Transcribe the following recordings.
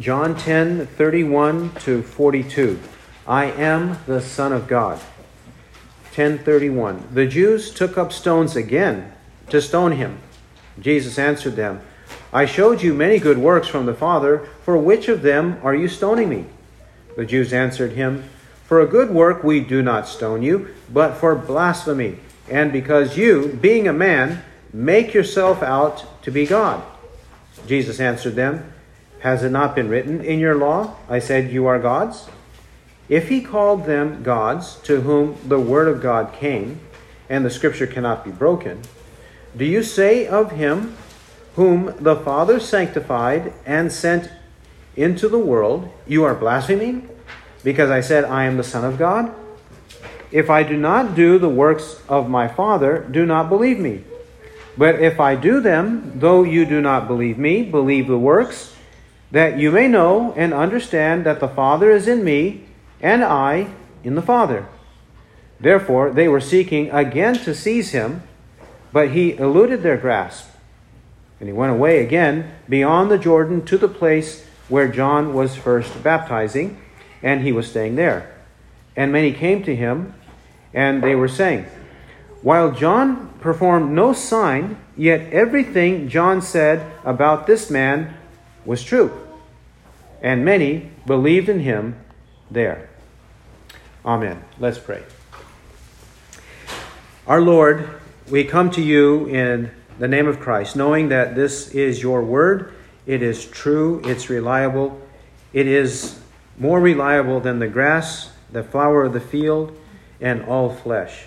John 10 31 to 42. I am the Son of God. 1031. The Jews took up stones again to stone him. Jesus answered them, I showed you many good works from the Father. For which of them are you stoning me? The Jews answered him, For a good work we do not stone you, but for blasphemy, and because you, being a man, make yourself out to be God. Jesus answered them, Has it not been written in your law, I said you are gods? If he called them gods to whom the word of God came, and the scripture cannot be broken, do you say of him whom the Father sanctified and sent into the world, You are blaspheming? Because I said, I am the Son of God? If I do not do the works of my Father, do not believe me. But if I do them, though you do not believe me, believe the works, that you may know and understand that the Father is in me, and I in the Father. Therefore, they were seeking again to seize him, but he eluded their grasp. And he went away again beyond the Jordan to the place where John was first baptizing, and he was staying there. And many came to him, and they were saying, While John performed no sign, yet everything John said about this man was true. And many believed in him there. Amen. Let's pray. Our Lord, we come to you in the name of Christ, knowing that this is your word. It is true, it's reliable, it is more reliable than the grass, the flower of the field, and all flesh.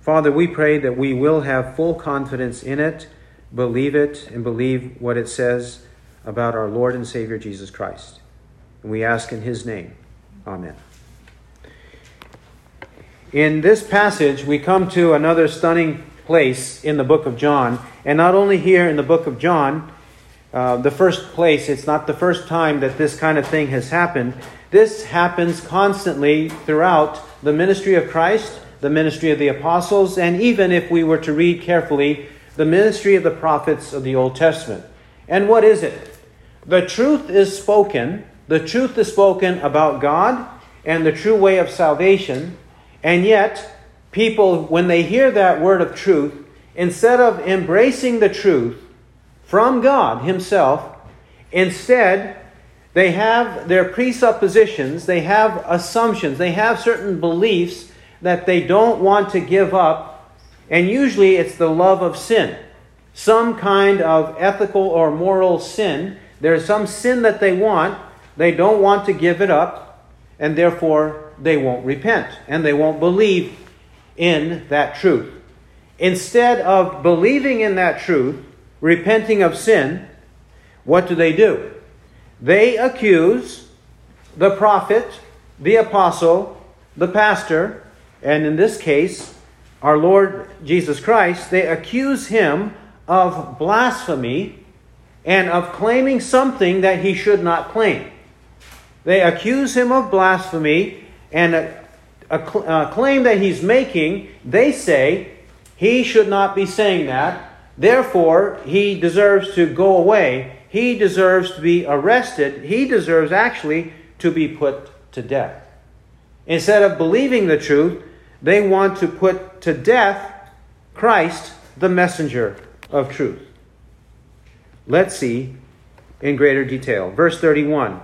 Father, we pray that we will have full confidence in it, believe it, and believe what it says about our Lord and Savior Jesus Christ. And we ask in his name. Amen. In this passage, we come to another stunning place in the book of John. And not only here in the book of John, uh, the first place, it's not the first time that this kind of thing has happened. This happens constantly throughout the ministry of Christ, the ministry of the apostles, and even if we were to read carefully, the ministry of the prophets of the Old Testament. And what is it? The truth is spoken. The truth is spoken about God and the true way of salvation. And yet, people, when they hear that word of truth, instead of embracing the truth from God Himself, instead, they have their presuppositions, they have assumptions, they have certain beliefs that they don't want to give up. And usually it's the love of sin, some kind of ethical or moral sin. There's some sin that they want, they don't want to give it up, and therefore they won't repent and they won't believe in that truth. Instead of believing in that truth, repenting of sin, what do they do? They accuse the prophet, the apostle, the pastor, and in this case, our Lord Jesus Christ, they accuse him of blasphemy and of claiming something that he should not claim. They accuse him of blasphemy and uh, a, a, a uh, claim that he's making, they say he should not be saying that. Therefore, he deserves to go away. He deserves to be arrested. He deserves actually to be put to death. Instead of believing the truth, they want to put to death Christ, the messenger of truth. Let's see in greater detail. Verse 31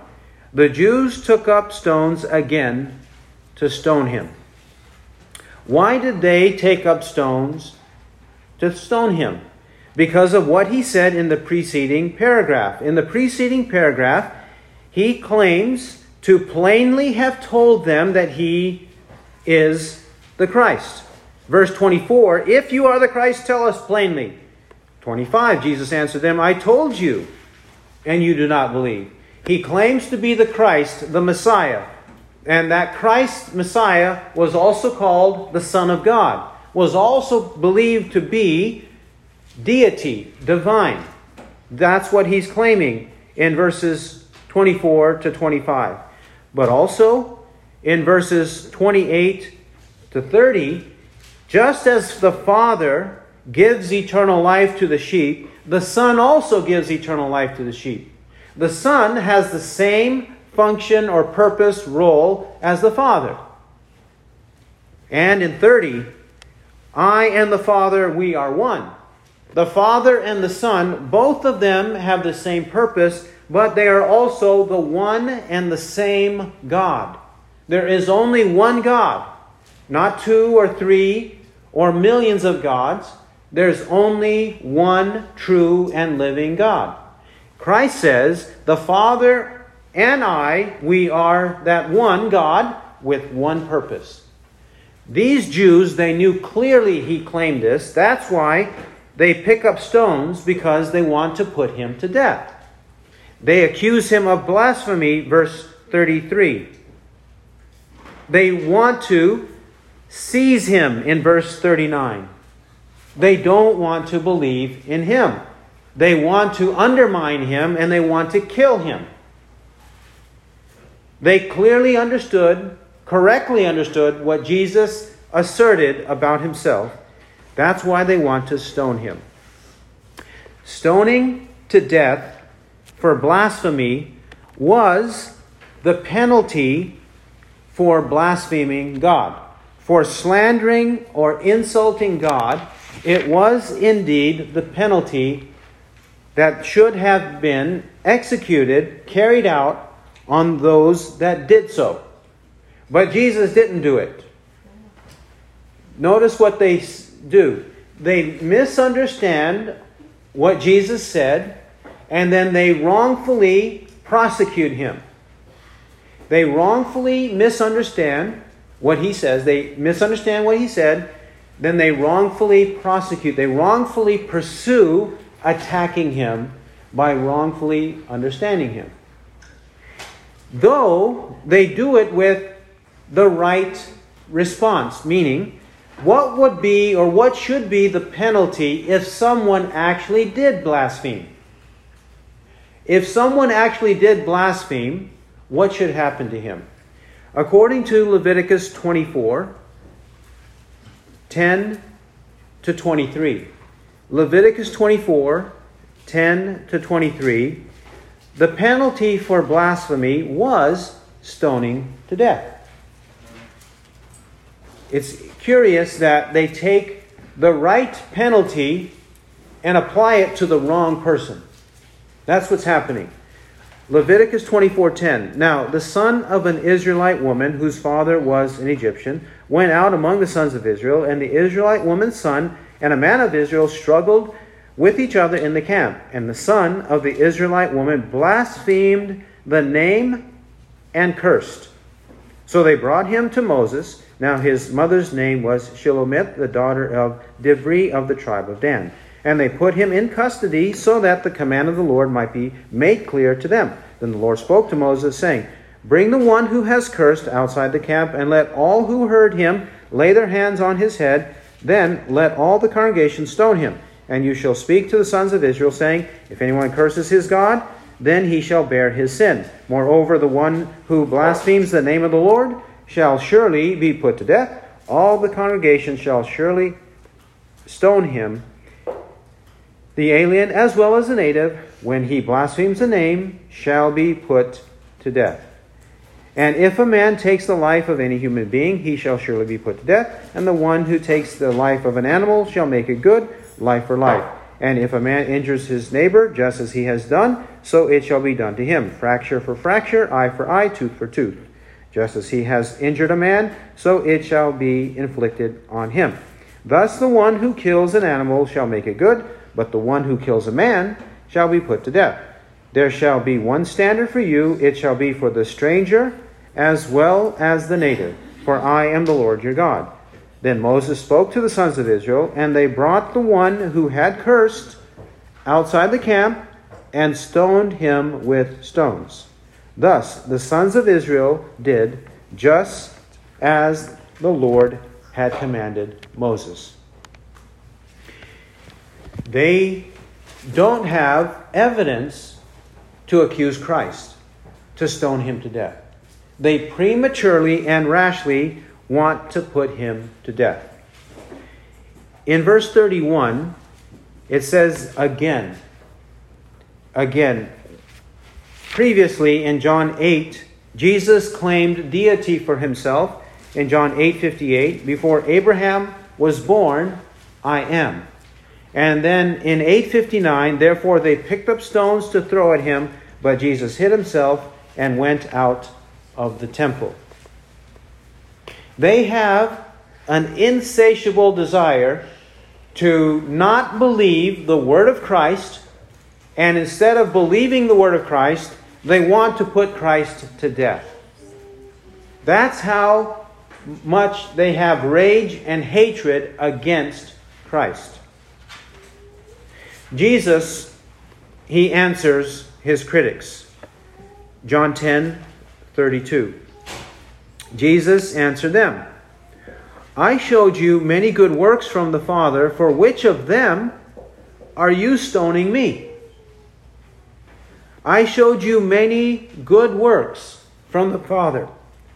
The Jews took up stones again to stone him. Why did they take up stones to stone him? Because of what he said in the preceding paragraph. In the preceding paragraph, he claims to plainly have told them that he is the Christ. Verse 24 If you are the Christ, tell us plainly. 25 Jesus answered them, I told you, and you do not believe. He claims to be the Christ, the Messiah. And that Christ, Messiah, was also called the Son of God, was also believed to be deity, divine. That's what he's claiming in verses 24 to 25. But also in verses 28 to 30, just as the Father gives eternal life to the sheep, the Son also gives eternal life to the sheep. The Son has the same function or purpose, role as the Father. And in 30, I and the Father, we are one. The Father and the Son, both of them have the same purpose, but they are also the one and the same God. There is only one God, not two or three or millions of gods. There's only one true and living God. Christ says, The Father and I, we are that one God with one purpose. These Jews, they knew clearly he claimed this. That's why they pick up stones because they want to put him to death. They accuse him of blasphemy, verse 33. They want to seize him in verse 39. They don't want to believe in him. They want to undermine him and they want to kill him. They clearly understood, correctly understood, what Jesus asserted about himself. That's why they want to stone him. Stoning to death for blasphemy was the penalty for blaspheming God. For slandering or insulting God, it was indeed the penalty that should have been executed, carried out on those that did so. But Jesus didn't do it. Notice what they do. They misunderstand what Jesus said, and then they wrongfully prosecute him. They wrongfully misunderstand what he says. They misunderstand what he said. Then they wrongfully prosecute. They wrongfully pursue attacking him by wrongfully understanding him. Though they do it with the right response, meaning, what would be or what should be the penalty if someone actually did blaspheme? If someone actually did blaspheme, what should happen to him? According to Leviticus 24, 10 to 23. Leviticus 24, 10 to 23. The penalty for blasphemy was stoning to death. It's curious that they take the right penalty and apply it to the wrong person. That's what's happening. Leviticus 24:10 Now the son of an Israelite woman whose father was an Egyptian went out among the sons of Israel and the Israelite woman's son and a man of Israel struggled with each other in the camp. And the son of the Israelite woman blasphemed the name and cursed. So they brought him to Moses. Now his mother's name was Shelomith the daughter of Dibri of the tribe of Dan. And they put him in custody so that the command of the Lord might be made clear to them. Then the Lord spoke to Moses, saying, Bring the one who has cursed outside the camp, and let all who heard him lay their hands on his head. Then let all the congregation stone him. And you shall speak to the sons of Israel, saying, If anyone curses his God, then he shall bear his sin. Moreover, the one who blasphemes the name of the Lord shall surely be put to death. All the congregation shall surely stone him the alien as well as the native, when he blasphemes the name, shall be put to death. And if a man takes the life of any human being, he shall surely be put to death. And the one who takes the life of an animal shall make it good, life for life. And if a man injures his neighbor, just as he has done, so it shall be done to him. Fracture for fracture, eye for eye, tooth for tooth. Just as he has injured a man, so it shall be inflicted on him. Thus the one who kills an animal shall make it good but the one who kills a man shall be put to death. There shall be one standard for you, it shall be for the stranger as well as the native, for I am the Lord your God. Then Moses spoke to the sons of Israel, and they brought the one who had cursed outside the camp and stoned him with stones. Thus the sons of Israel did just as the Lord had commanded Moses they don't have evidence to accuse Christ, to stone him to death. They prematurely and rashly want to put him to death. In verse 31, it says again, again, Previously in John 8, Jesus claimed deity for himself in John 8:58, before Abraham was born, I am. And then in 859, therefore they picked up stones to throw at him, but Jesus hid himself and went out of the temple. They have an insatiable desire to not believe the word of Christ, and instead of believing the word of Christ, they want to put Christ to death. That's how much they have rage and hatred against Christ. Jesus, he answers his critics. John 10 32. Jesus answered them I showed you many good works from the Father, for which of them are you stoning me? I showed you many good works from the Father.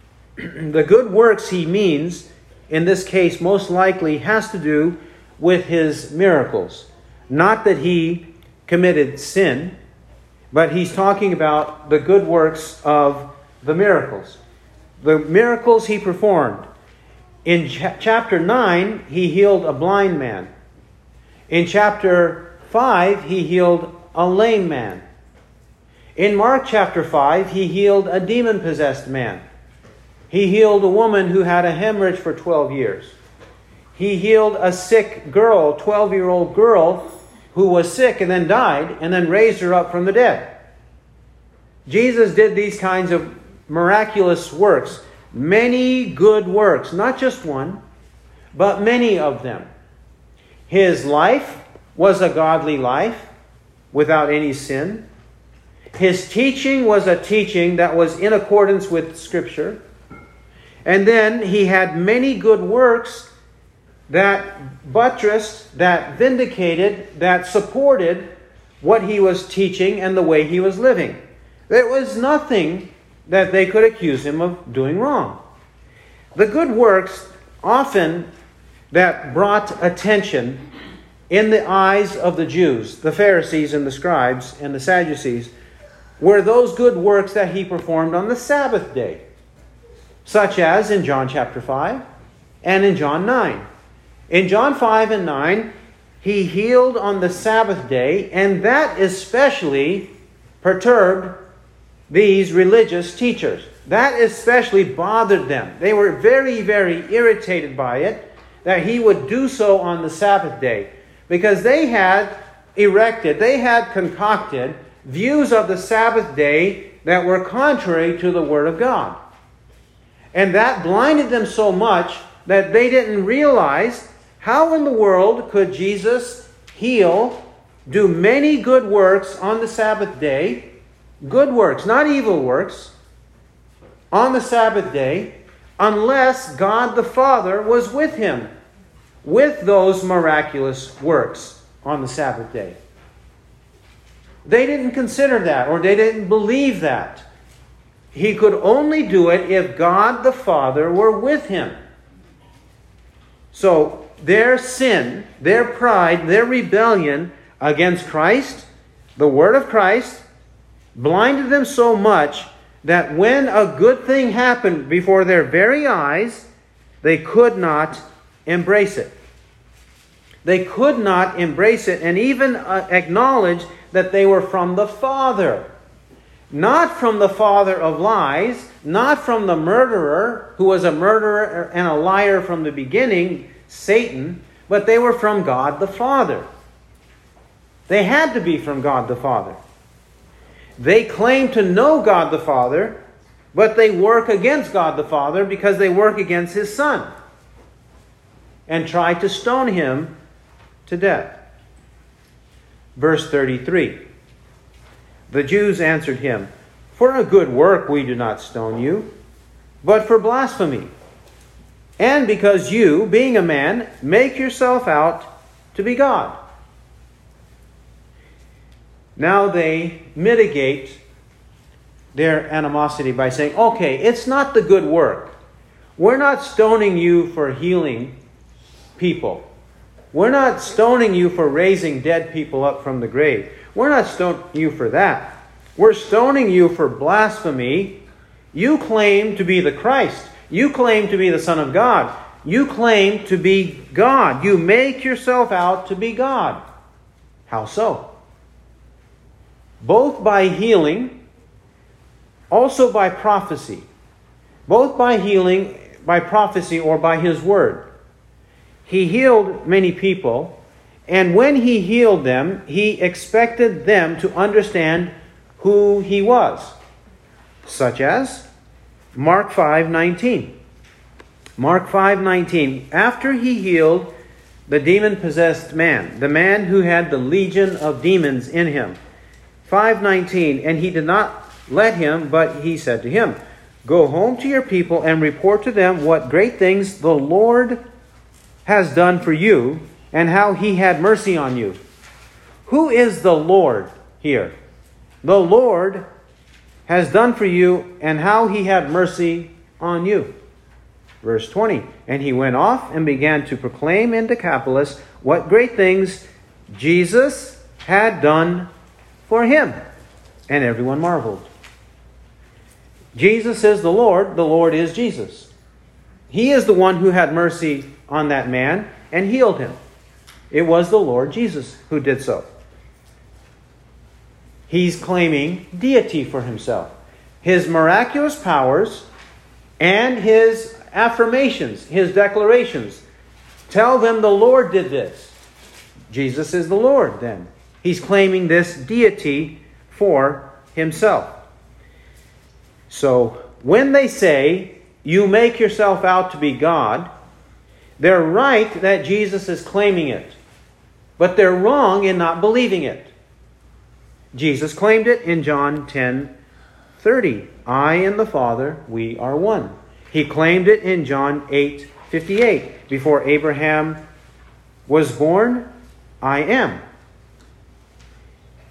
the good works he means, in this case, most likely has to do with his miracles. Not that he committed sin, but he's talking about the good works of the miracles. The miracles he performed. In ch- chapter 9, he healed a blind man. In chapter 5, he healed a lame man. In Mark chapter 5, he healed a demon possessed man. He healed a woman who had a hemorrhage for 12 years. He healed a sick girl, 12 year old girl, who was sick and then died, and then raised her up from the dead. Jesus did these kinds of miraculous works, many good works, not just one, but many of them. His life was a godly life without any sin. His teaching was a teaching that was in accordance with Scripture. And then he had many good works that buttressed, that vindicated, that supported what he was teaching and the way he was living. There was nothing that they could accuse him of doing wrong. The good works often that brought attention in the eyes of the Jews, the Pharisees and the scribes and the Sadducees, were those good works that he performed on the Sabbath day such as in John chapter 5 and in John 9. In John 5 and 9, he healed on the Sabbath day, and that especially perturbed these religious teachers. That especially bothered them. They were very, very irritated by it that he would do so on the Sabbath day because they had erected, they had concocted views of the Sabbath day that were contrary to the Word of God. And that blinded them so much that they didn't realize how in the world could Jesus heal, do many good works on the Sabbath day, good works, not evil works, on the Sabbath day, unless God the Father was with him with those miraculous works on the Sabbath day. They didn't consider that, or they didn't believe that. He could only do it if God the Father were with him. So their sin, their pride, their rebellion against Christ, the Word of Christ, blinded them so much that when a good thing happened before their very eyes, they could not embrace it. They could not embrace it and even uh, acknowledge that they were from the Father. Not from the father of lies, not from the murderer, who was a murderer and a liar from the beginning, Satan, but they were from God the Father. They had to be from God the Father. They claim to know God the Father, but they work against God the Father because they work against his Son and try to stone him to death. Verse 33. The Jews answered him, For a good work we do not stone you, but for blasphemy. And because you, being a man, make yourself out to be God. Now they mitigate their animosity by saying, okay, it's not the good work. We're not stoning you for healing people. We're not stoning you for raising dead people up from the grave. We're not stoning you for that. We're stoning you for blasphemy. You claim to be the Christ. You claim to be the Son of God. You claim to be God. You make yourself out to be God. How so? Both by healing, also by prophecy. Both by healing, by prophecy, or by his word. He healed many people, and when he healed them, he expected them to understand who he was, such as Mark 5:19. Mark 5:19 After he healed the demon-possessed man, the man who had the legion of demons in him. 5:19 And he did not let him, but he said to him, Go home to your people and report to them what great things the Lord has done for you and how he had mercy on you. Who is the Lord here? The Lord has done for you and how he had mercy on you. Verse 20 And he went off and began to proclaim in Decapolis what great things Jesus had done for him. And everyone marveled. Jesus is the Lord, the Lord is Jesus. He is the one who had mercy on that man and healed him. It was the Lord Jesus who did so. He's claiming deity for himself. His miraculous powers and his affirmations, his declarations, tell them the Lord did this. Jesus is the Lord, then. He's claiming this deity for himself. So, when they say, you make yourself out to be God, they're right that Jesus is claiming it, but they're wrong in not believing it. Jesus claimed it in John 10 30. I and the Father, we are one. He claimed it in John 8 58. Before Abraham was born, I am.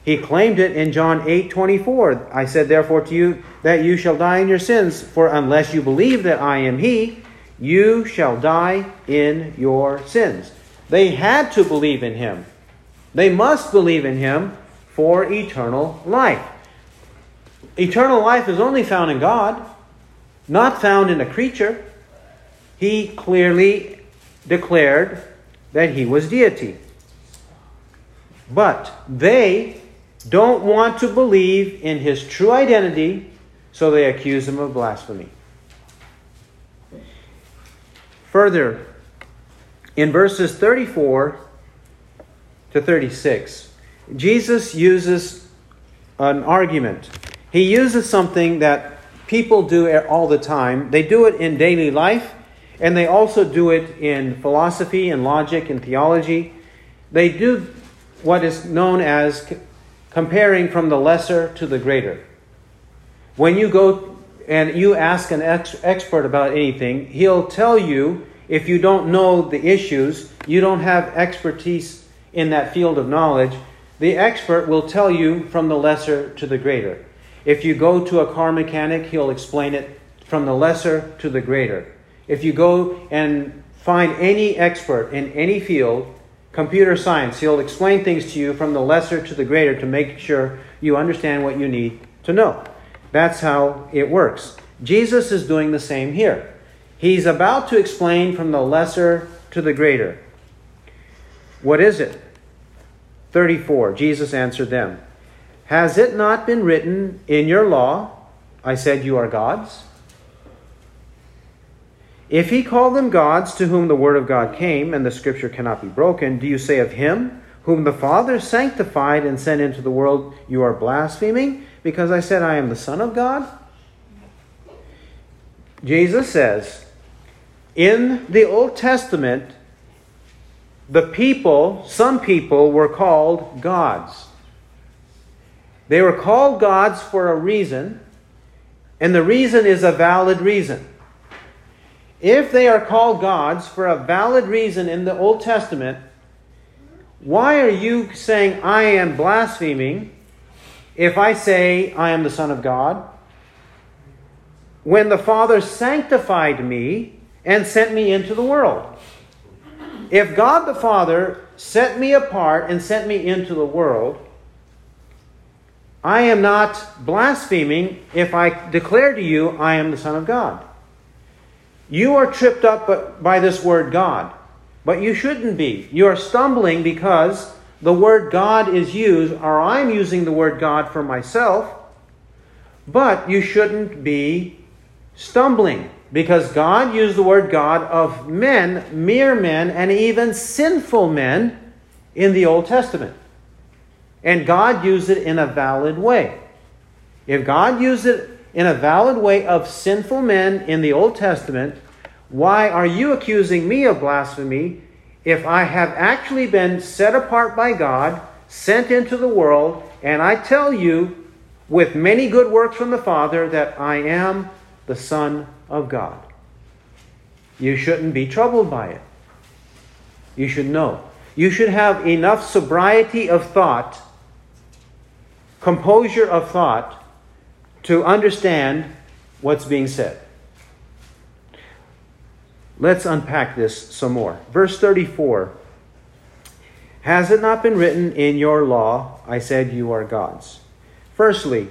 He claimed it in John 8 24. I said, therefore, to you that you shall die in your sins, for unless you believe that I am He, you shall die in your sins. They had to believe in him. They must believe in him for eternal life. Eternal life is only found in God, not found in a creature. He clearly declared that he was deity. But they don't want to believe in his true identity, so they accuse him of blasphemy. Further, in verses 34 to 36, Jesus uses an argument. He uses something that people do all the time. They do it in daily life, and they also do it in philosophy and logic and theology. They do what is known as comparing from the lesser to the greater. When you go and you ask an ex- expert about anything, he'll tell you if you don't know the issues, you don't have expertise in that field of knowledge, the expert will tell you from the lesser to the greater. If you go to a car mechanic, he'll explain it from the lesser to the greater. If you go and find any expert in any field, computer science, he'll explain things to you from the lesser to the greater to make sure you understand what you need to know. That's how it works. Jesus is doing the same here. He's about to explain from the lesser to the greater. What is it? 34. Jesus answered them Has it not been written in your law, I said you are gods? If he called them gods to whom the word of God came, and the scripture cannot be broken, do you say of him, whom the Father sanctified and sent into the world, you are blaspheming, because I said I am the Son of God? Jesus says, in the Old Testament, the people, some people, were called gods. They were called gods for a reason, and the reason is a valid reason. If they are called gods for a valid reason in the Old Testament, why are you saying I am blaspheming if I say I am the Son of God? When the Father sanctified me and sent me into the world. If God the Father set me apart and sent me into the world, I am not blaspheming if I declare to you, I am the Son of God. You are tripped up by this word God, but you shouldn't be. You are stumbling because the word God is used, or I'm using the word God for myself, but you shouldn't be stumbling because God used the word God of men, mere men, and even sinful men in the Old Testament. And God used it in a valid way. If God used it in a valid way of sinful men in the Old Testament, why are you accusing me of blasphemy if I have actually been set apart by God, sent into the world, and I tell you with many good works from the Father that I am the Son of God? You shouldn't be troubled by it. You should know. You should have enough sobriety of thought composure of thought to understand what's being said. Let's unpack this some more. Verse 34 Has it not been written in your law, I said you are gods? Firstly,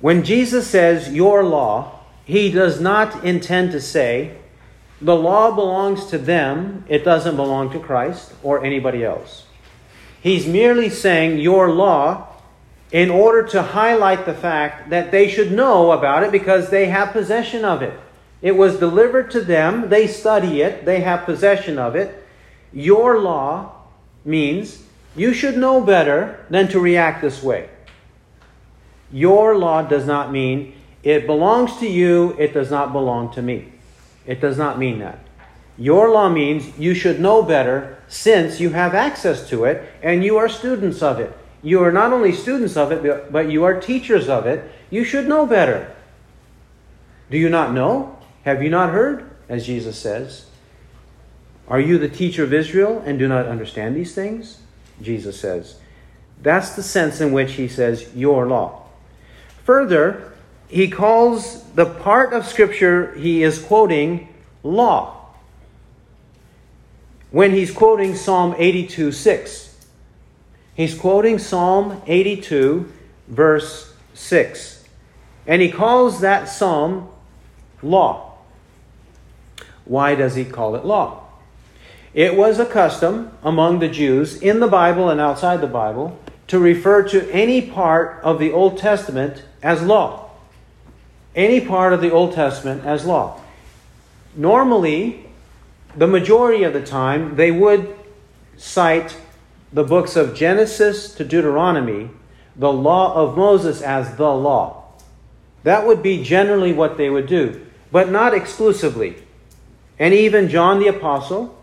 when Jesus says your law, he does not intend to say the law belongs to them, it doesn't belong to Christ or anybody else. He's merely saying your law in order to highlight the fact that they should know about it because they have possession of it. It was delivered to them, they study it, they have possession of it. Your law means you should know better than to react this way. Your law does not mean it belongs to you, it does not belong to me. It does not mean that. Your law means you should know better since you have access to it and you are students of it. You are not only students of it, but you are teachers of it. You should know better. Do you not know? Have you not heard? As Jesus says. Are you the teacher of Israel and do not understand these things? Jesus says. That's the sense in which he says, your law. Further, he calls the part of Scripture he is quoting law. When he's quoting Psalm 82 6. He's quoting Psalm 82, verse 6. And he calls that psalm law. Why does he call it law? It was a custom among the Jews in the Bible and outside the Bible to refer to any part of the Old Testament as law. Any part of the Old Testament as law. Normally, the majority of the time, they would cite the books of Genesis to Deuteronomy, the law of Moses as the law. That would be generally what they would do, but not exclusively. And even John the Apostle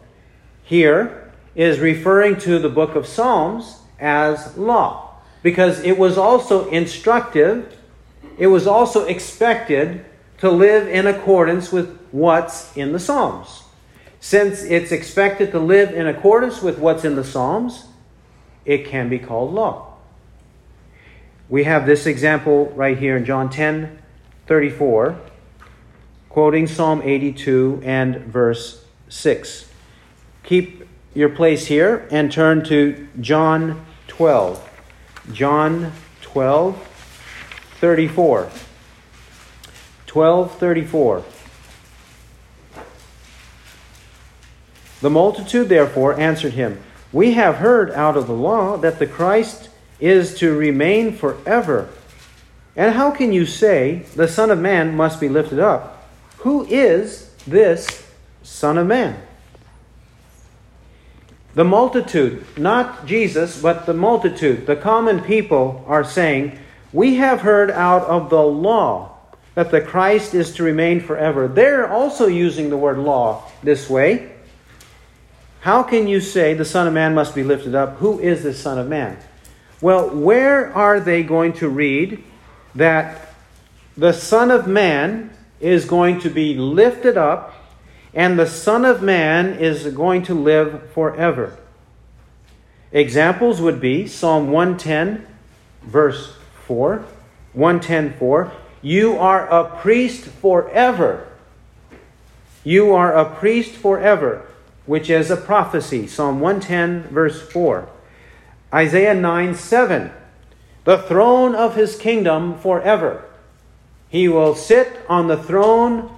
here is referring to the book of Psalms as law, because it was also instructive, it was also expected to live in accordance with what's in the Psalms. Since it's expected to live in accordance with what's in the Psalms, it can be called law. We have this example right here in John 10 34, quoting Psalm 82 and verse 6. Keep your place here and turn to John 12. John 12 34. 12 34. The multitude therefore answered him. We have heard out of the law that the Christ is to remain forever. And how can you say the Son of Man must be lifted up? Who is this Son of Man? The multitude, not Jesus, but the multitude, the common people, are saying, We have heard out of the law that the Christ is to remain forever. They're also using the word law this way. How can you say the Son of Man must be lifted up? Who is this Son of Man? Well, where are they going to read that the Son of Man is going to be lifted up and the Son of Man is going to live forever? Examples would be Psalm 110, verse 4. 110, 4. You are a priest forever. You are a priest forever which is a prophecy. Psalm 110, verse 4. Isaiah 9, 7. the throne of his kingdom forever. He will sit on the throne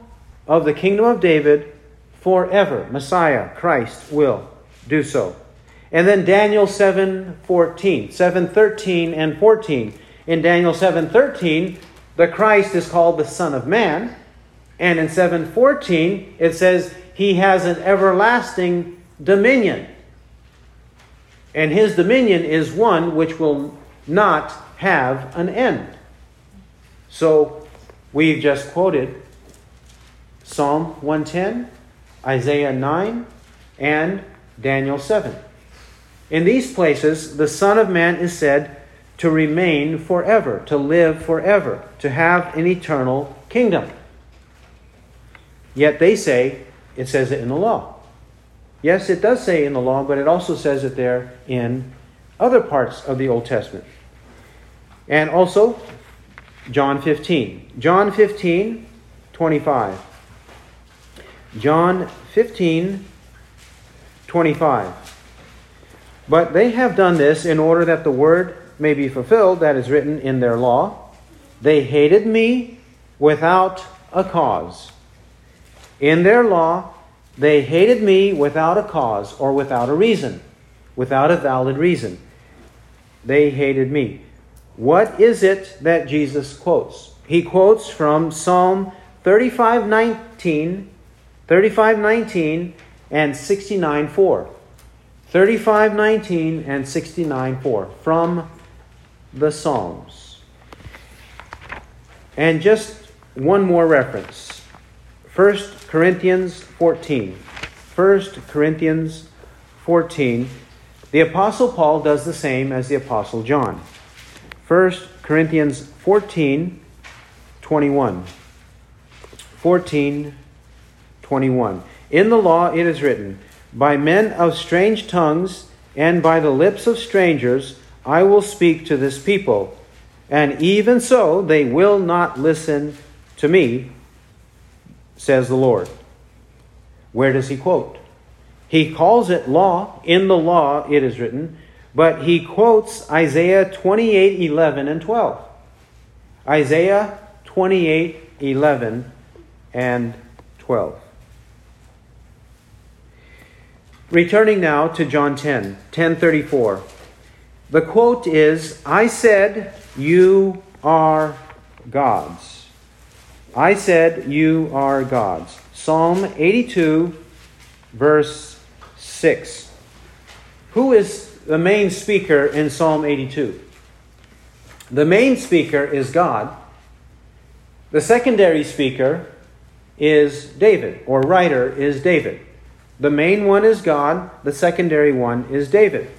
of the kingdom of David forever. Messiah, Christ, will do so. And then Daniel 7 14, 7 13 and 14. In Daniel 7 13, the Christ is called the Son of Man. And in 7 14, it says he has an everlasting dominion. And his dominion is one which will not have an end. So we've just quoted Psalm 110, Isaiah 9, and Daniel 7. In these places, the Son of Man is said to remain forever, to live forever, to have an eternal kingdom. Yet they say it says it in the law. Yes, it does say in the law, but it also says it there in other parts of the Old Testament. And also, John 15. John 15, 25. John 15, 25. But they have done this in order that the word may be fulfilled that is written in their law. They hated me without a cause. In their law, they hated me without a cause or without a reason, without a valid reason. They hated me. What is it that Jesus quotes? He quotes from Psalm 35:19, 35:19 and 69:4. 35:19 and 69 4 from the Psalms. And just one more reference. 1 Corinthians 14. 1 Corinthians 14. The Apostle Paul does the same as the Apostle John. 1 Corinthians 14, 21. 14, 21. In the law it is written, By men of strange tongues and by the lips of strangers I will speak to this people, and even so they will not listen to me says the Lord. Where does he quote? He calls it law. In the law, it is written, but he quotes Isaiah 28 11 and 12. Isaiah 28 11 and 12. Returning now to John 10, 1034. The quote is, I said, You are gods. I said, You are gods. Psalm 82, verse 6. Who is the main speaker in Psalm 82? The main speaker is God. The secondary speaker is David, or writer is David. The main one is God, the secondary one is David.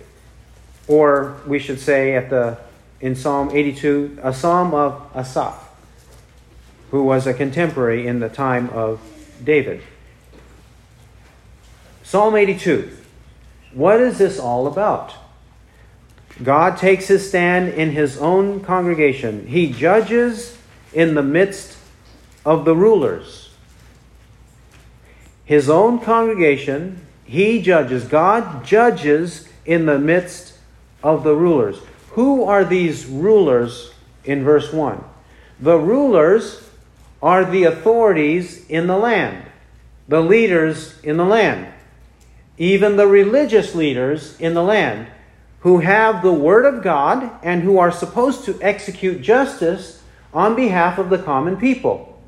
Or we should say at the in Psalm 82, a psalm of Asaph who was a contemporary in the time of David. Psalm 82. What is this all about? God takes his stand in his own congregation. He judges in the midst of the rulers. His own congregation, he judges. God judges in the midst of the rulers. Who are these rulers in verse 1? The rulers are the authorities in the land, the leaders in the land, even the religious leaders in the land who have the Word of God and who are supposed to execute justice on behalf of the common people.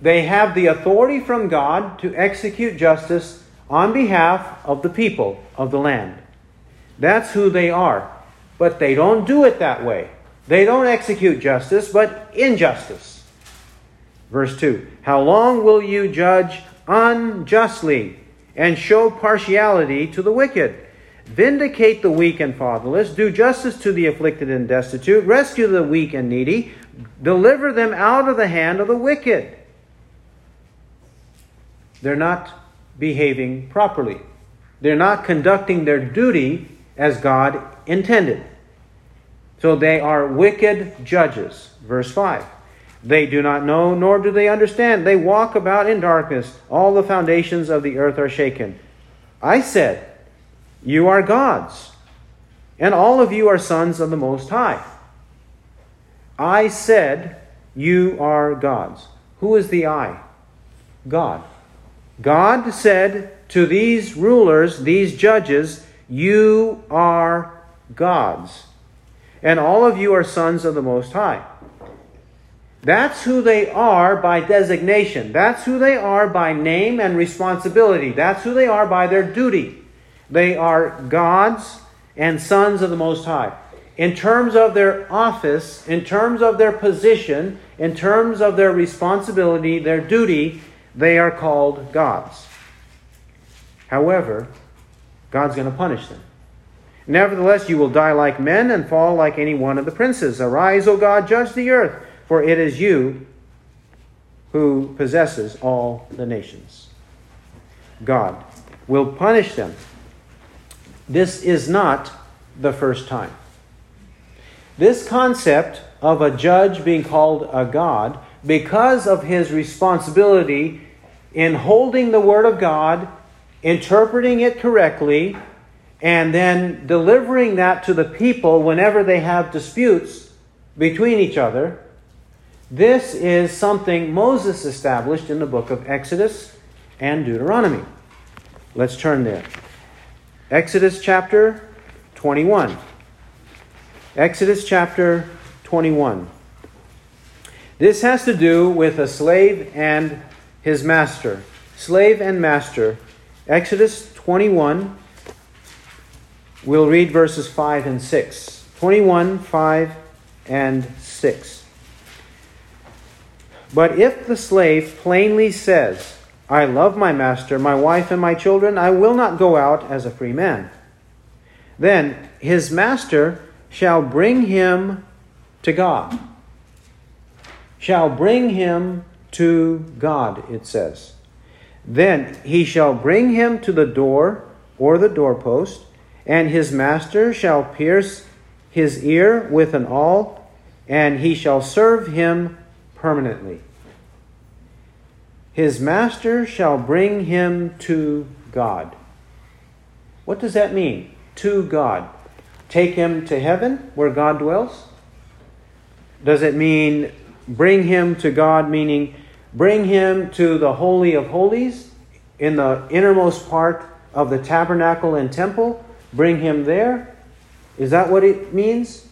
They have the authority from God to execute justice on behalf of the people of the land. That's who they are. But they don't do it that way. They don't execute justice, but injustice. Verse 2 How long will you judge unjustly and show partiality to the wicked? Vindicate the weak and fatherless, do justice to the afflicted and destitute, rescue the weak and needy, deliver them out of the hand of the wicked. They're not behaving properly. They're not conducting their duty as God intended. So they are wicked judges. Verse 5. They do not know, nor do they understand. They walk about in darkness. All the foundations of the earth are shaken. I said, You are gods, and all of you are sons of the Most High. I said, You are gods. Who is the I? God. God said to these rulers, these judges, You are gods. And all of you are sons of the Most High. That's who they are by designation. That's who they are by name and responsibility. That's who they are by their duty. They are gods and sons of the Most High. In terms of their office, in terms of their position, in terms of their responsibility, their duty, they are called gods. However, God's going to punish them. Nevertheless, you will die like men and fall like any one of the princes. Arise, O God, judge the earth, for it is you who possesses all the nations. God will punish them. This is not the first time. This concept of a judge being called a God, because of his responsibility in holding the Word of God, interpreting it correctly, and then delivering that to the people whenever they have disputes between each other. This is something Moses established in the book of Exodus and Deuteronomy. Let's turn there. Exodus chapter 21. Exodus chapter 21. This has to do with a slave and his master. Slave and master. Exodus 21. We'll read verses 5 and 6. 21, 5, and 6. But if the slave plainly says, I love my master, my wife, and my children, I will not go out as a free man. Then his master shall bring him to God. Shall bring him to God, it says. Then he shall bring him to the door or the doorpost, and his master shall pierce his ear with an awl, and he shall serve him permanently. His master shall bring him to God. What does that mean? To God. Take him to heaven where God dwells? Does it mean bring him to God, meaning bring him to the Holy of Holies in the innermost part of the tabernacle and temple? Bring him there? Is that what it means?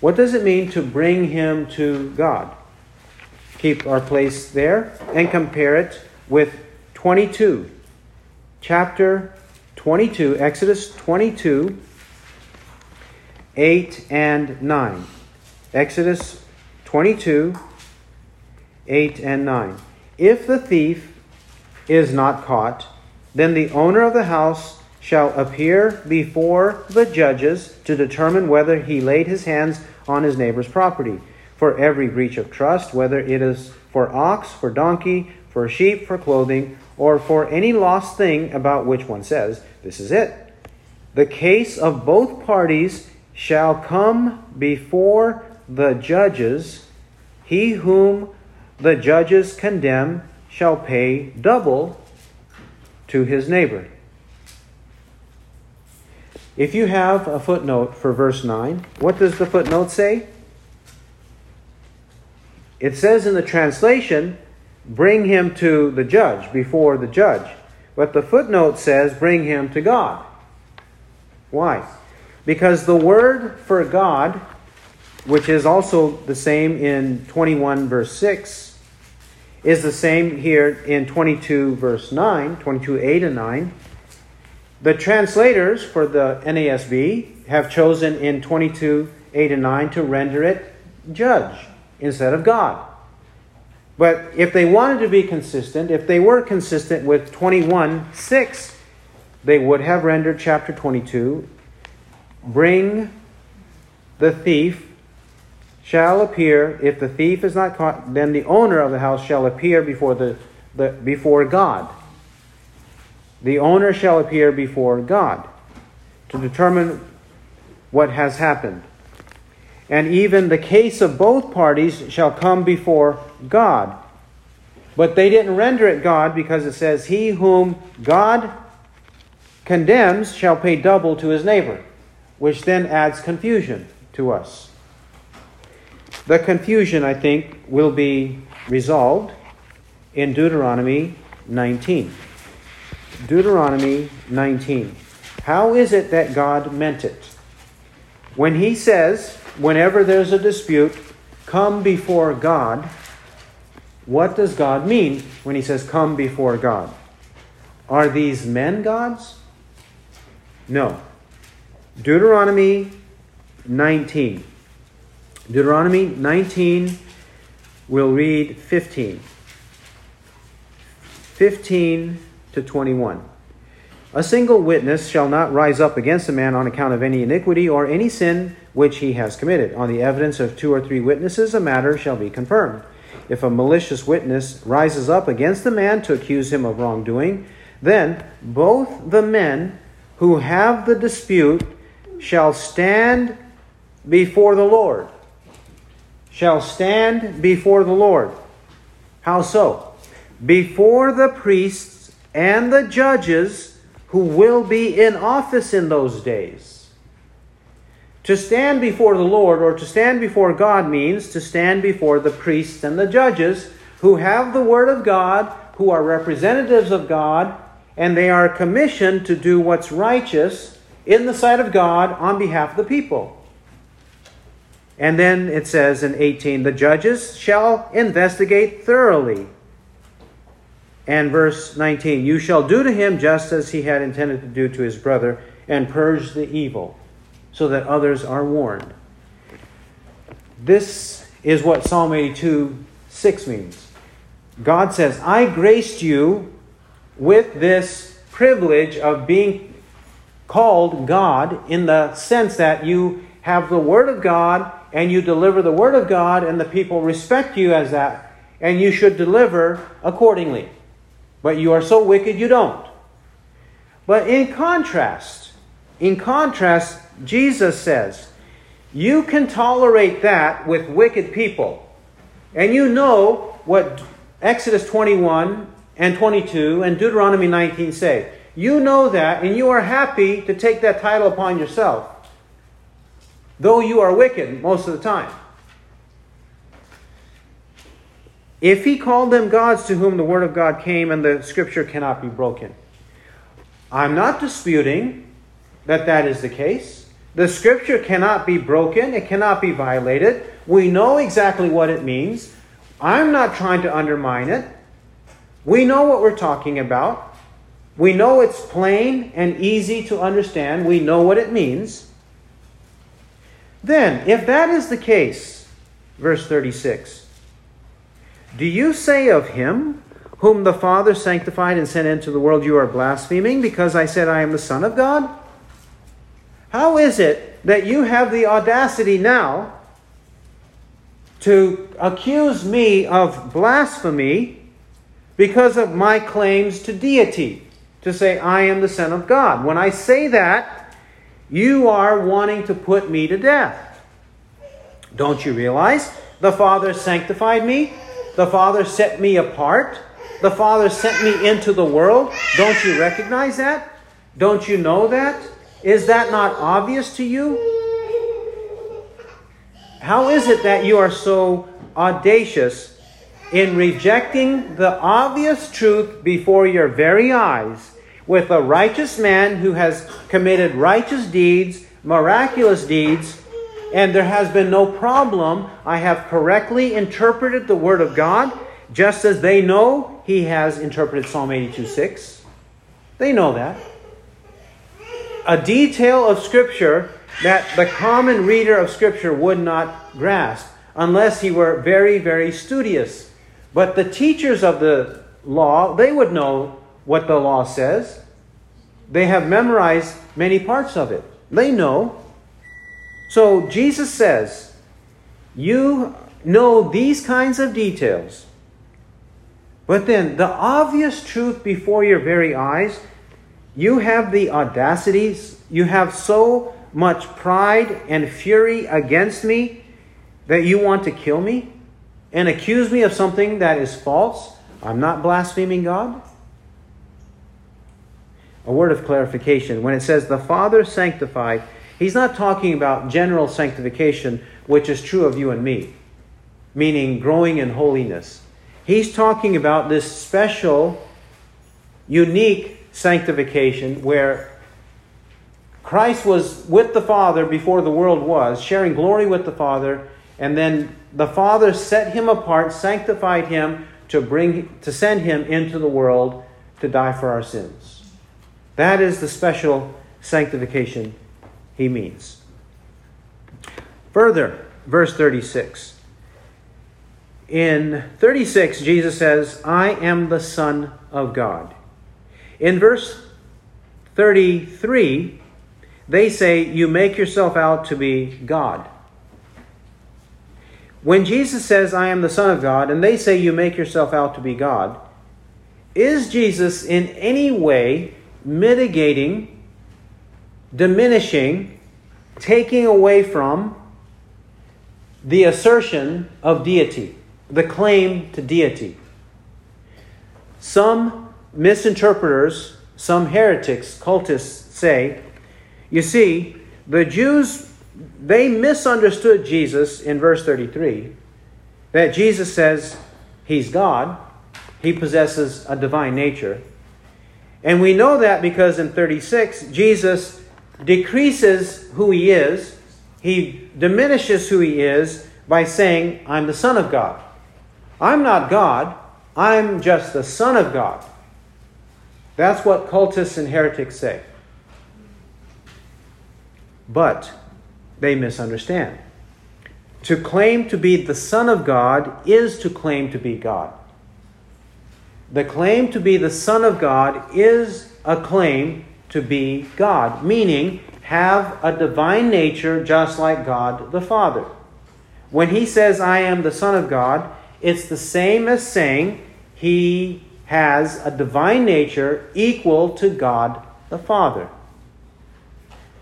What does it mean to bring him to God? Keep our place there and compare it with 22. Chapter 22, Exodus 22, 8 and 9. Exodus 22, 8 and 9. If the thief is not caught, then the owner of the house shall appear before the judges to determine whether he laid his hands on his neighbor's property. For every breach of trust, whether it is for ox, for donkey, for sheep, for clothing, or for any lost thing about which one says, This is it. The case of both parties shall come before the judges. He whom the judges condemn shall pay double to his neighbor. If you have a footnote for verse 9, what does the footnote say? It says in the translation, bring him to the judge, before the judge. But the footnote says, bring him to God. Why? Because the word for God, which is also the same in 21 verse 6, is the same here in 22 verse 9, 22 8 and 9. The translators for the NASB have chosen in 22 8 and 9 to render it judge instead of God. But if they wanted to be consistent, if they were consistent with 21 6, they would have rendered chapter 22 Bring the thief shall appear. If the thief is not caught, then the owner of the house shall appear before, the, the, before God. The owner shall appear before God to determine what has happened. And even the case of both parties shall come before God. But they didn't render it God because it says, He whom God condemns shall pay double to his neighbor which then adds confusion to us. The confusion, I think, will be resolved in Deuteronomy 19. Deuteronomy 19. How is it that God meant it? When he says, whenever there's a dispute, come before God, what does God mean when he says, come before God? Are these men gods? No. Deuteronomy 19. Deuteronomy 19, we'll read 15. 15 to 21. A single witness shall not rise up against a man on account of any iniquity or any sin which he has committed. On the evidence of two or three witnesses, a matter shall be confirmed. If a malicious witness rises up against a man to accuse him of wrongdoing, then both the men who have the dispute shall stand before the Lord. Shall stand before the Lord. How so? Before the priests and the judges who will be in office in those days. To stand before the Lord or to stand before God means to stand before the priests and the judges who have the Word of God, who are representatives of God, and they are commissioned to do what's righteous in the sight of God on behalf of the people. And then it says in 18, the judges shall investigate thoroughly. And verse 19, you shall do to him just as he had intended to do to his brother, and purge the evil, so that others are warned. This is what Psalm 82 6 means. God says, I graced you with this privilege of being called God in the sense that you have the Word of God and you deliver the Word of God, and the people respect you as that, and you should deliver accordingly. But you are so wicked you don't. But in contrast, in contrast, Jesus says, you can tolerate that with wicked people. And you know what Exodus 21 and 22 and Deuteronomy 19 say. You know that, and you are happy to take that title upon yourself, though you are wicked most of the time. If he called them gods to whom the word of God came and the scripture cannot be broken, I'm not disputing that that is the case. The scripture cannot be broken, it cannot be violated. We know exactly what it means. I'm not trying to undermine it. We know what we're talking about. We know it's plain and easy to understand. We know what it means. Then, if that is the case, verse 36, do you say of him whom the Father sanctified and sent into the world, you are blaspheming because I said I am the Son of God? How is it that you have the audacity now to accuse me of blasphemy because of my claims to deity, to say, I am the Son of God. When I say that, you are wanting to put me to death. Don't you realize? The Father sanctified me, the Father set me apart, the Father sent me into the world. Don't you recognize that? Don't you know that? Is that not obvious to you? How is it that you are so audacious in rejecting the obvious truth before your very eyes with a righteous man who has committed righteous deeds, miraculous deeds, and there has been no problem. I have correctly interpreted the Word of God, just as they know he has interpreted Psalm 82 6. They know that. A detail of Scripture that the common reader of Scripture would not grasp unless he were very, very studious but the teachers of the law, they would know what the law says. They have memorized many parts of it. They know. So Jesus says, You know these kinds of details. But then, the obvious truth before your very eyes, you have the audacities, you have so much pride and fury against me that you want to kill me? and accuse me of something that is false, I'm not blaspheming God? A word of clarification. When it says the Father sanctified, he's not talking about general sanctification, which is true of you and me. meaning growing in holiness. He's talking about this special, unique sanctification where Christ was with the Father before the world was, sharing glory with the Father, and then the Father set him apart, sanctified him to bring to send him into the world to die for our sins. That is the special sanctification he means. Further, verse 36. In 36, Jesus says, I am the Son of God. In verse 33, they say, You make yourself out to be God. When Jesus says, I am the Son of God, and they say, You make yourself out to be God, is Jesus in any way mitigating, diminishing, taking away from the assertion of deity, the claim to deity? Some misinterpreters, some heretics, cultists say, you see, the Jews they misunderstood Jesus in verse 33 that Jesus says he's God, he possesses a divine nature. And we know that because in 36, Jesus decreases who he is, he diminishes who he is by saying, I'm the Son of God. I'm not God, I'm just the Son of God. That's what cultists and heretics say. But they misunderstand. To claim to be the Son of God is to claim to be God. The claim to be the Son of God is a claim to be God, meaning have a divine nature just like God the Father. When he says, I am the Son of God, it's the same as saying he has a divine nature equal to God the Father.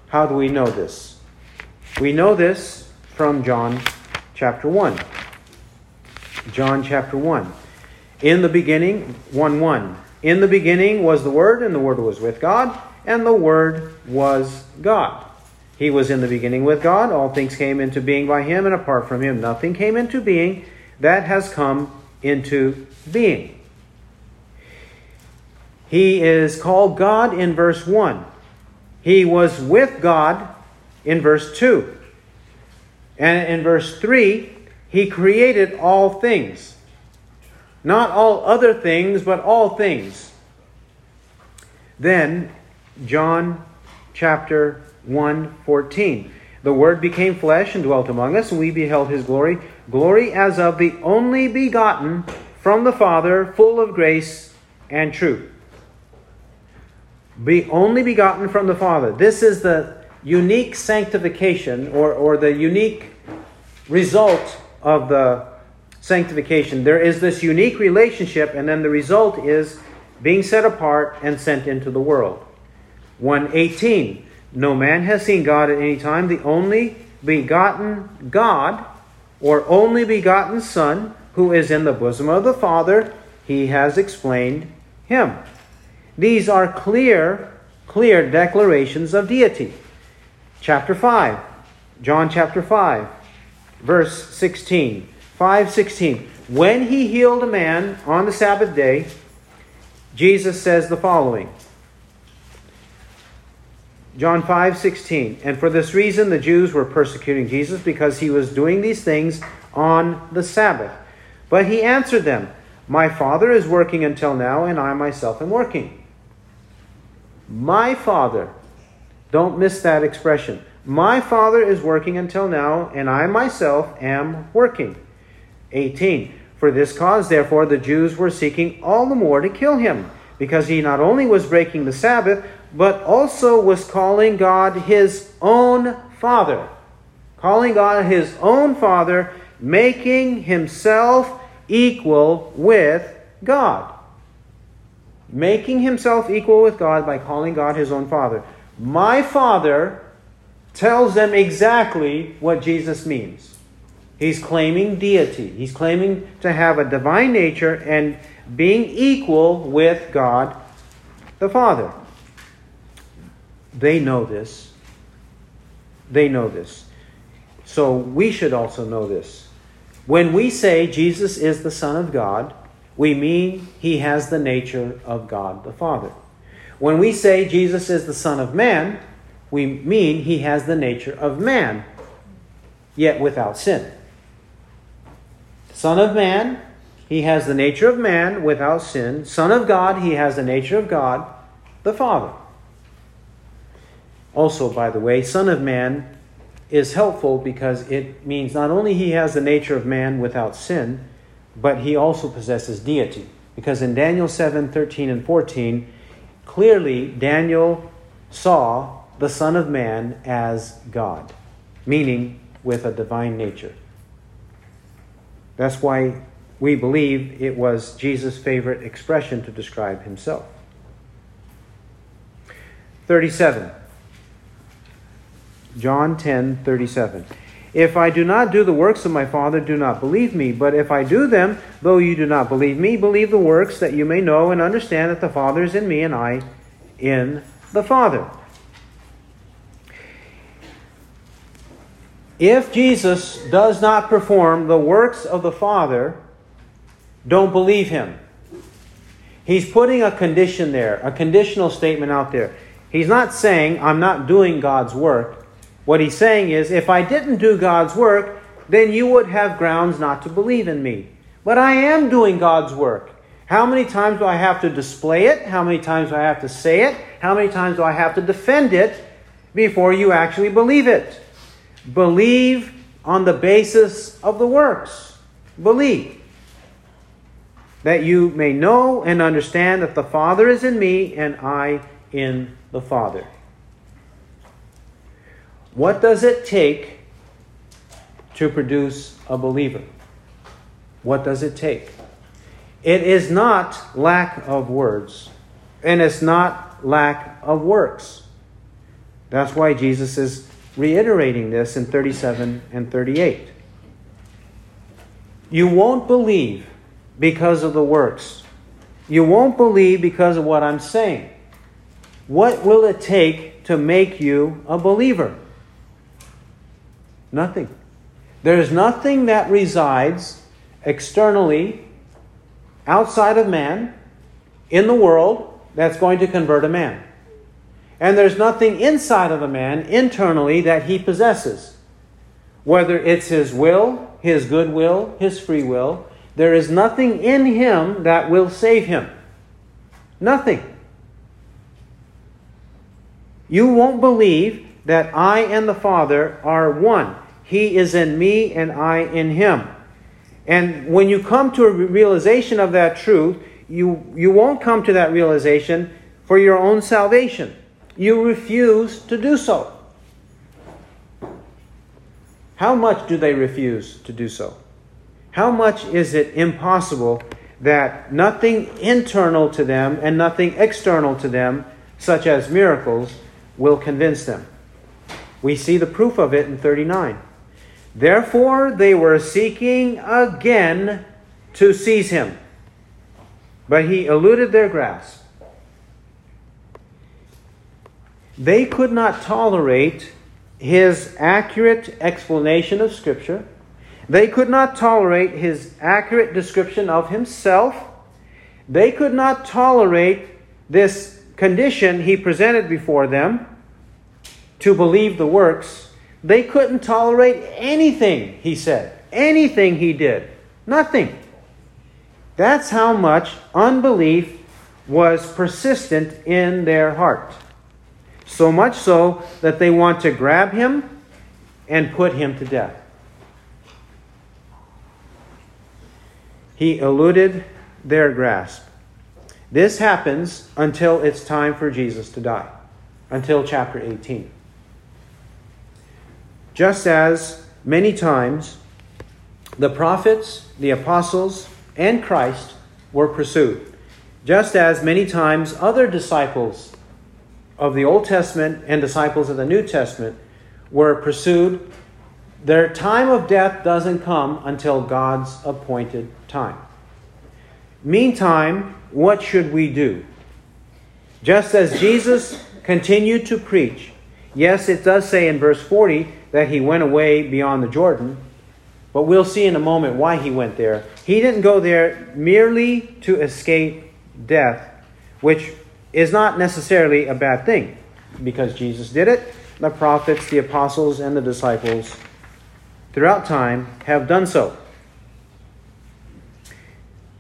How do we know this? We know this from John chapter 1. John chapter 1. In the beginning, 1 1. In the beginning was the Word, and the Word was with God, and the Word was God. He was in the beginning with God. All things came into being by Him, and apart from Him, nothing came into being that has come into being. He is called God in verse 1. He was with God in verse 2. And in verse 3, he created all things. Not all other things, but all things. Then, John chapter 1 14. The Word became flesh and dwelt among us, and we beheld his glory. Glory as of the only begotten from the Father, full of grace and truth. Be only begotten from the Father. This is the unique sanctification or, or the unique result of the sanctification. There is this unique relationship, and then the result is being set apart and sent into the world. 118 No man has seen God at any time, the only begotten God, or only begotten Son, who is in the bosom of the Father, he has explained him. These are clear, clear declarations of deity chapter 5. John chapter 5, verse 16. 5:16. When he healed a man on the Sabbath day, Jesus says the following. John 5:16. And for this reason the Jews were persecuting Jesus because he was doing these things on the Sabbath. But he answered them, "My Father is working until now, and I myself am working." My Father don't miss that expression. My Father is working until now, and I myself am working. 18. For this cause, therefore, the Jews were seeking all the more to kill him, because he not only was breaking the Sabbath, but also was calling God his own Father. Calling God his own Father, making himself equal with God. Making himself equal with God by calling God his own Father. My Father tells them exactly what Jesus means. He's claiming deity. He's claiming to have a divine nature and being equal with God the Father. They know this. They know this. So we should also know this. When we say Jesus is the Son of God, we mean he has the nature of God the Father. When we say Jesus is the Son of Man, we mean he has the nature of man, yet without sin. Son of man, he has the nature of man without sin. Son of God, he has the nature of God, the Father. Also, by the way, Son of Man is helpful because it means not only he has the nature of man without sin, but he also possesses deity. Because in Daniel 7 13 and 14, clearly Daniel saw the Son of Man as God, meaning with a divine nature. That's why we believe it was Jesus' favorite expression to describe himself. 37. John 10 37. If I do not do the works of my Father, do not believe me. But if I do them, though you do not believe me, believe the works, that you may know and understand that the Father is in me and I in the Father. If Jesus does not perform the works of the Father, don't believe him. He's putting a condition there, a conditional statement out there. He's not saying, I'm not doing God's work. What he's saying is, if I didn't do God's work, then you would have grounds not to believe in me. But I am doing God's work. How many times do I have to display it? How many times do I have to say it? How many times do I have to defend it before you actually believe it? Believe on the basis of the works. Believe. That you may know and understand that the Father is in me and I in the Father. What does it take to produce a believer? What does it take? It is not lack of words, and it's not lack of works. That's why Jesus is reiterating this in 37 and 38. You won't believe because of the works. You won't believe because of what I'm saying. What will it take to make you a believer? Nothing. There is nothing that resides externally outside of man in the world that's going to convert a man. And there's nothing inside of a man internally that he possesses. Whether it's his will, his goodwill, his free will, there is nothing in him that will save him. Nothing. You won't believe that I and the Father are one. He is in me and I in him. And when you come to a realization of that truth, you, you won't come to that realization for your own salvation. You refuse to do so. How much do they refuse to do so? How much is it impossible that nothing internal to them and nothing external to them, such as miracles, will convince them? We see the proof of it in 39. Therefore, they were seeking again to seize him, but he eluded their grasp. They could not tolerate his accurate explanation of Scripture. They could not tolerate his accurate description of himself. They could not tolerate this condition he presented before them to believe the works they couldn't tolerate anything he said, anything he did. Nothing. That's how much unbelief was persistent in their heart. So much so that they want to grab him and put him to death. He eluded their grasp. This happens until it's time for Jesus to die, until chapter 18 just as many times the prophets, the apostles, and Christ were pursued, just as many times other disciples of the Old Testament and disciples of the New Testament were pursued, their time of death doesn't come until God's appointed time. Meantime, what should we do? Just as Jesus continued to preach, yes, it does say in verse 40 that he went away beyond the Jordan. But we'll see in a moment why he went there. He didn't go there merely to escape death, which is not necessarily a bad thing, because Jesus did it. The prophets, the apostles, and the disciples throughout time have done so.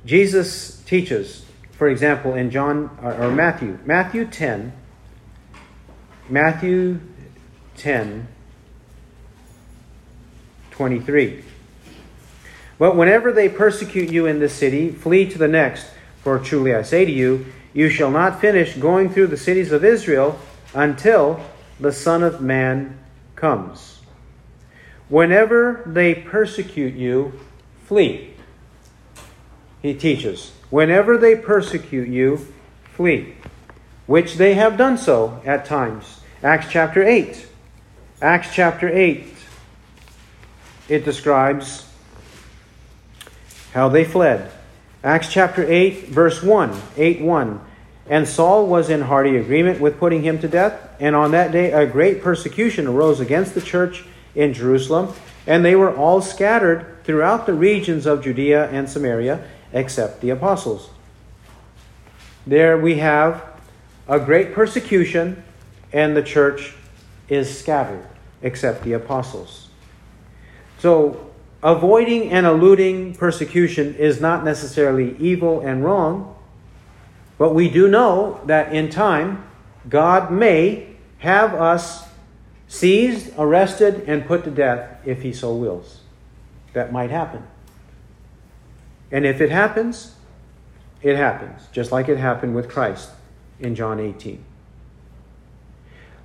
Jesus teaches, for example, in John or Matthew, Matthew 10, Matthew 10, 23. But whenever they persecute you in this city, flee to the next. For truly I say to you, you shall not finish going through the cities of Israel until the Son of Man comes. Whenever they persecute you, flee. He teaches. Whenever they persecute you, flee. Which they have done so at times. Acts chapter 8. Acts chapter 8. It describes how they fled. Acts chapter 8, verse 1, 8 1. And Saul was in hearty agreement with putting him to death. And on that day, a great persecution arose against the church in Jerusalem. And they were all scattered throughout the regions of Judea and Samaria, except the apostles. There we have a great persecution, and the church is scattered, except the apostles. So, avoiding and eluding persecution is not necessarily evil and wrong, but we do know that in time, God may have us seized, arrested, and put to death if He so wills. That might happen. And if it happens, it happens, just like it happened with Christ in John 18.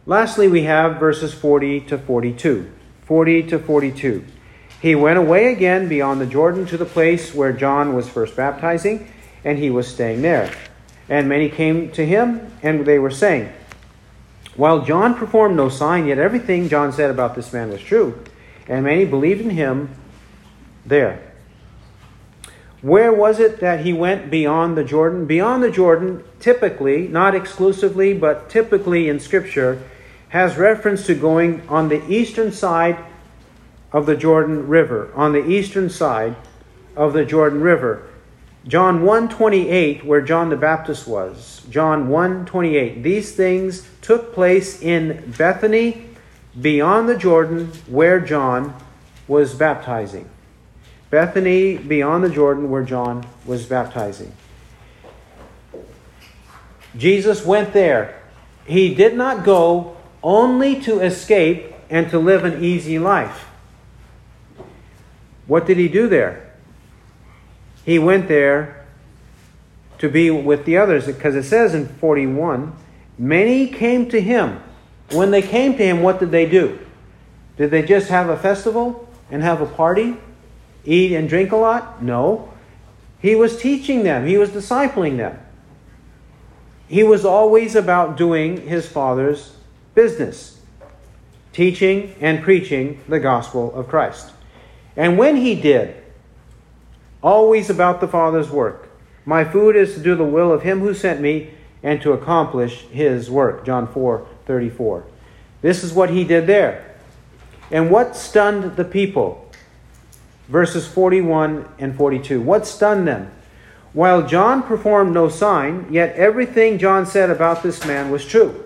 Lastly, we have verses 40 to 42. 40 to 42. He went away again beyond the Jordan to the place where John was first baptizing, and he was staying there. And many came to him, and they were saying, While John performed no sign, yet everything John said about this man was true. And many believed in him there. Where was it that he went beyond the Jordan? Beyond the Jordan, typically, not exclusively, but typically in Scripture, has reference to going on the eastern side of the Jordan River, on the eastern side of the Jordan River. John 1:28 where John the Baptist was. John 1:28. These things took place in Bethany beyond the Jordan where John was baptizing. Bethany beyond the Jordan where John was baptizing. Jesus went there. He did not go only to escape and to live an easy life. What did he do there? He went there to be with the others because it says in 41 many came to him. When they came to him, what did they do? Did they just have a festival and have a party? Eat and drink a lot? No. He was teaching them, he was discipling them. He was always about doing his Father's business, teaching and preaching the gospel of Christ. And when he did, always about the Father's work. My food is to do the will of him who sent me and to accomplish his work. John 4 34. This is what he did there. And what stunned the people? Verses 41 and 42. What stunned them? While John performed no sign, yet everything John said about this man was true.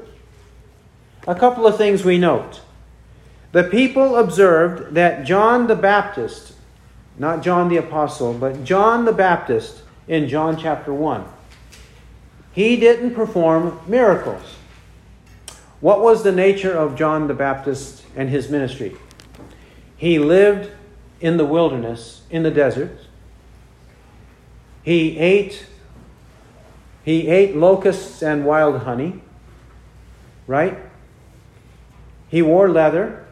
A couple of things we note. The people observed that John the Baptist, not John the Apostle, but John the Baptist in John chapter 1, he didn't perform miracles. What was the nature of John the Baptist and his ministry? He lived in the wilderness, in the desert. He ate he ate locusts and wild honey, right? He wore leather.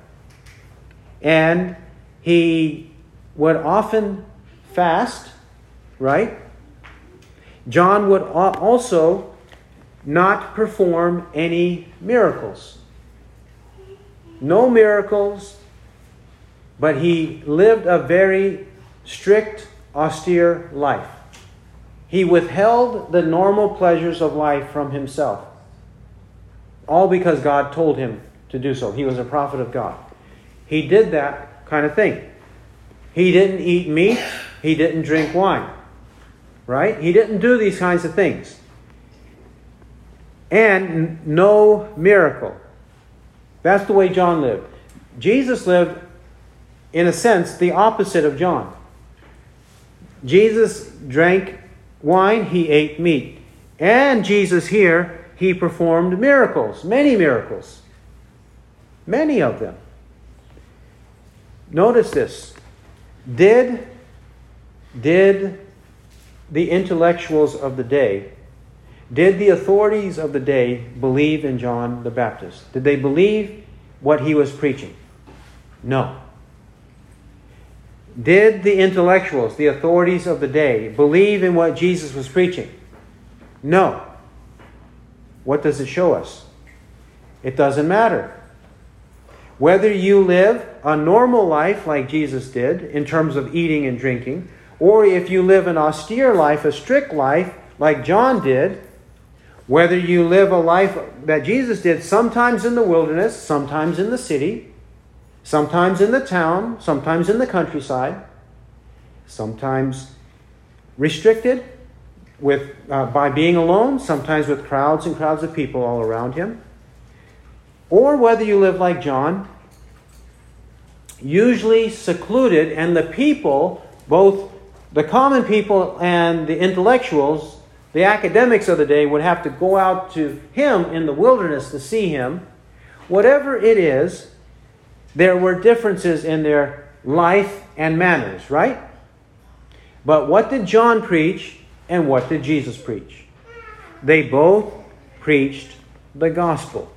And he would often fast, right? John would also not perform any miracles. No miracles, but he lived a very strict, austere life. He withheld the normal pleasures of life from himself. All because God told him to do so. He was a prophet of God. He did that kind of thing. He didn't eat meat, he didn't drink wine. Right? He didn't do these kinds of things. And no miracle. That's the way John lived. Jesus lived, in a sense, the opposite of John. Jesus drank wine, he ate meat. And Jesus here, he performed miracles, many miracles. Many of them. Notice this. Did, did the intellectuals of the day, did the authorities of the day believe in John the Baptist? Did they believe what he was preaching? No. Did the intellectuals, the authorities of the day, believe in what Jesus was preaching? No. What does it show us? It doesn't matter. Whether you live a normal life like Jesus did in terms of eating and drinking, or if you live an austere life, a strict life like John did, whether you live a life that Jesus did, sometimes in the wilderness, sometimes in the city, sometimes in the town, sometimes in the countryside, sometimes restricted with, uh, by being alone, sometimes with crowds and crowds of people all around him, or whether you live like John, usually secluded, and the people, both the common people and the intellectuals, the academics of the day, would have to go out to him in the wilderness to see him. Whatever it is, there were differences in their life and manners, right? But what did John preach and what did Jesus preach? They both preached the gospel.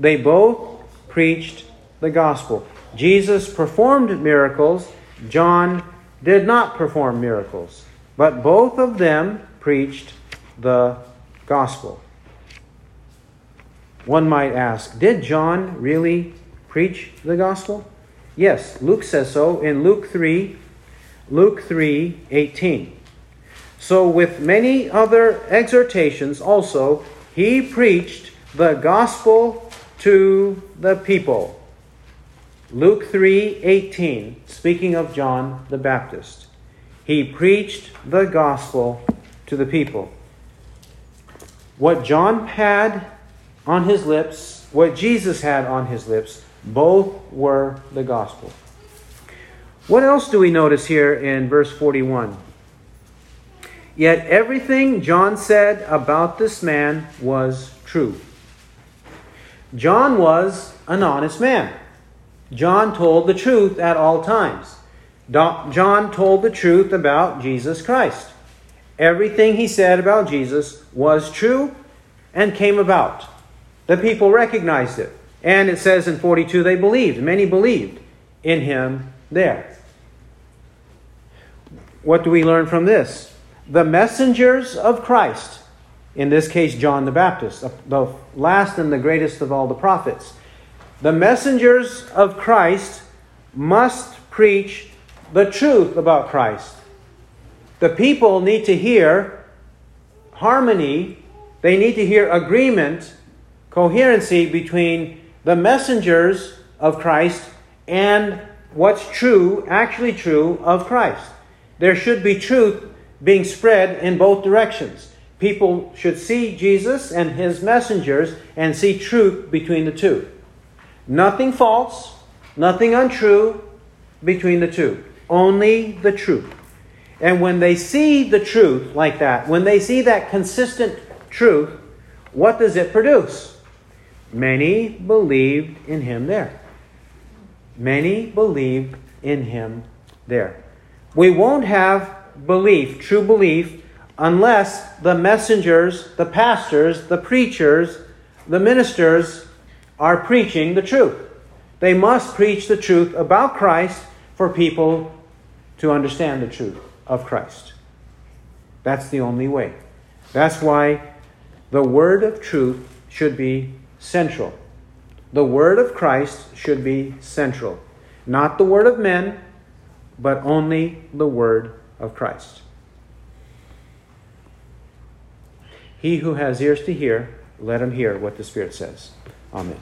They both preached the gospel. Jesus performed miracles, John did not perform miracles, but both of them preached the gospel. One might ask, did John really preach the gospel? Yes, Luke says so in Luke 3, Luke 3, 18. So with many other exhortations also, he preached the gospel to the people. Luke 3:18, speaking of John the Baptist. He preached the gospel to the people. What John had on his lips, what Jesus had on his lips, both were the gospel. What else do we notice here in verse 41? Yet everything John said about this man was true. John was an honest man. John told the truth at all times. John told the truth about Jesus Christ. Everything he said about Jesus was true and came about. The people recognized it. And it says in 42 they believed. Many believed in him there. What do we learn from this? The messengers of Christ, in this case John the Baptist, the last and the greatest of all the prophets, the messengers of Christ must preach the truth about Christ. The people need to hear harmony, they need to hear agreement, coherency between the messengers of Christ and what's true, actually true of Christ. There should be truth being spread in both directions. People should see Jesus and his messengers and see truth between the two. Nothing false, nothing untrue between the two. Only the truth. And when they see the truth like that, when they see that consistent truth, what does it produce? Many believed in him there. Many believed in him there. We won't have belief, true belief, unless the messengers, the pastors, the preachers, the ministers are preaching the truth. They must preach the truth about Christ for people to understand the truth of Christ. That's the only way. That's why the word of truth should be central. The word of Christ should be central. Not the word of men, but only the word of Christ. He who has ears to hear, let him hear what the Spirit says. Amen.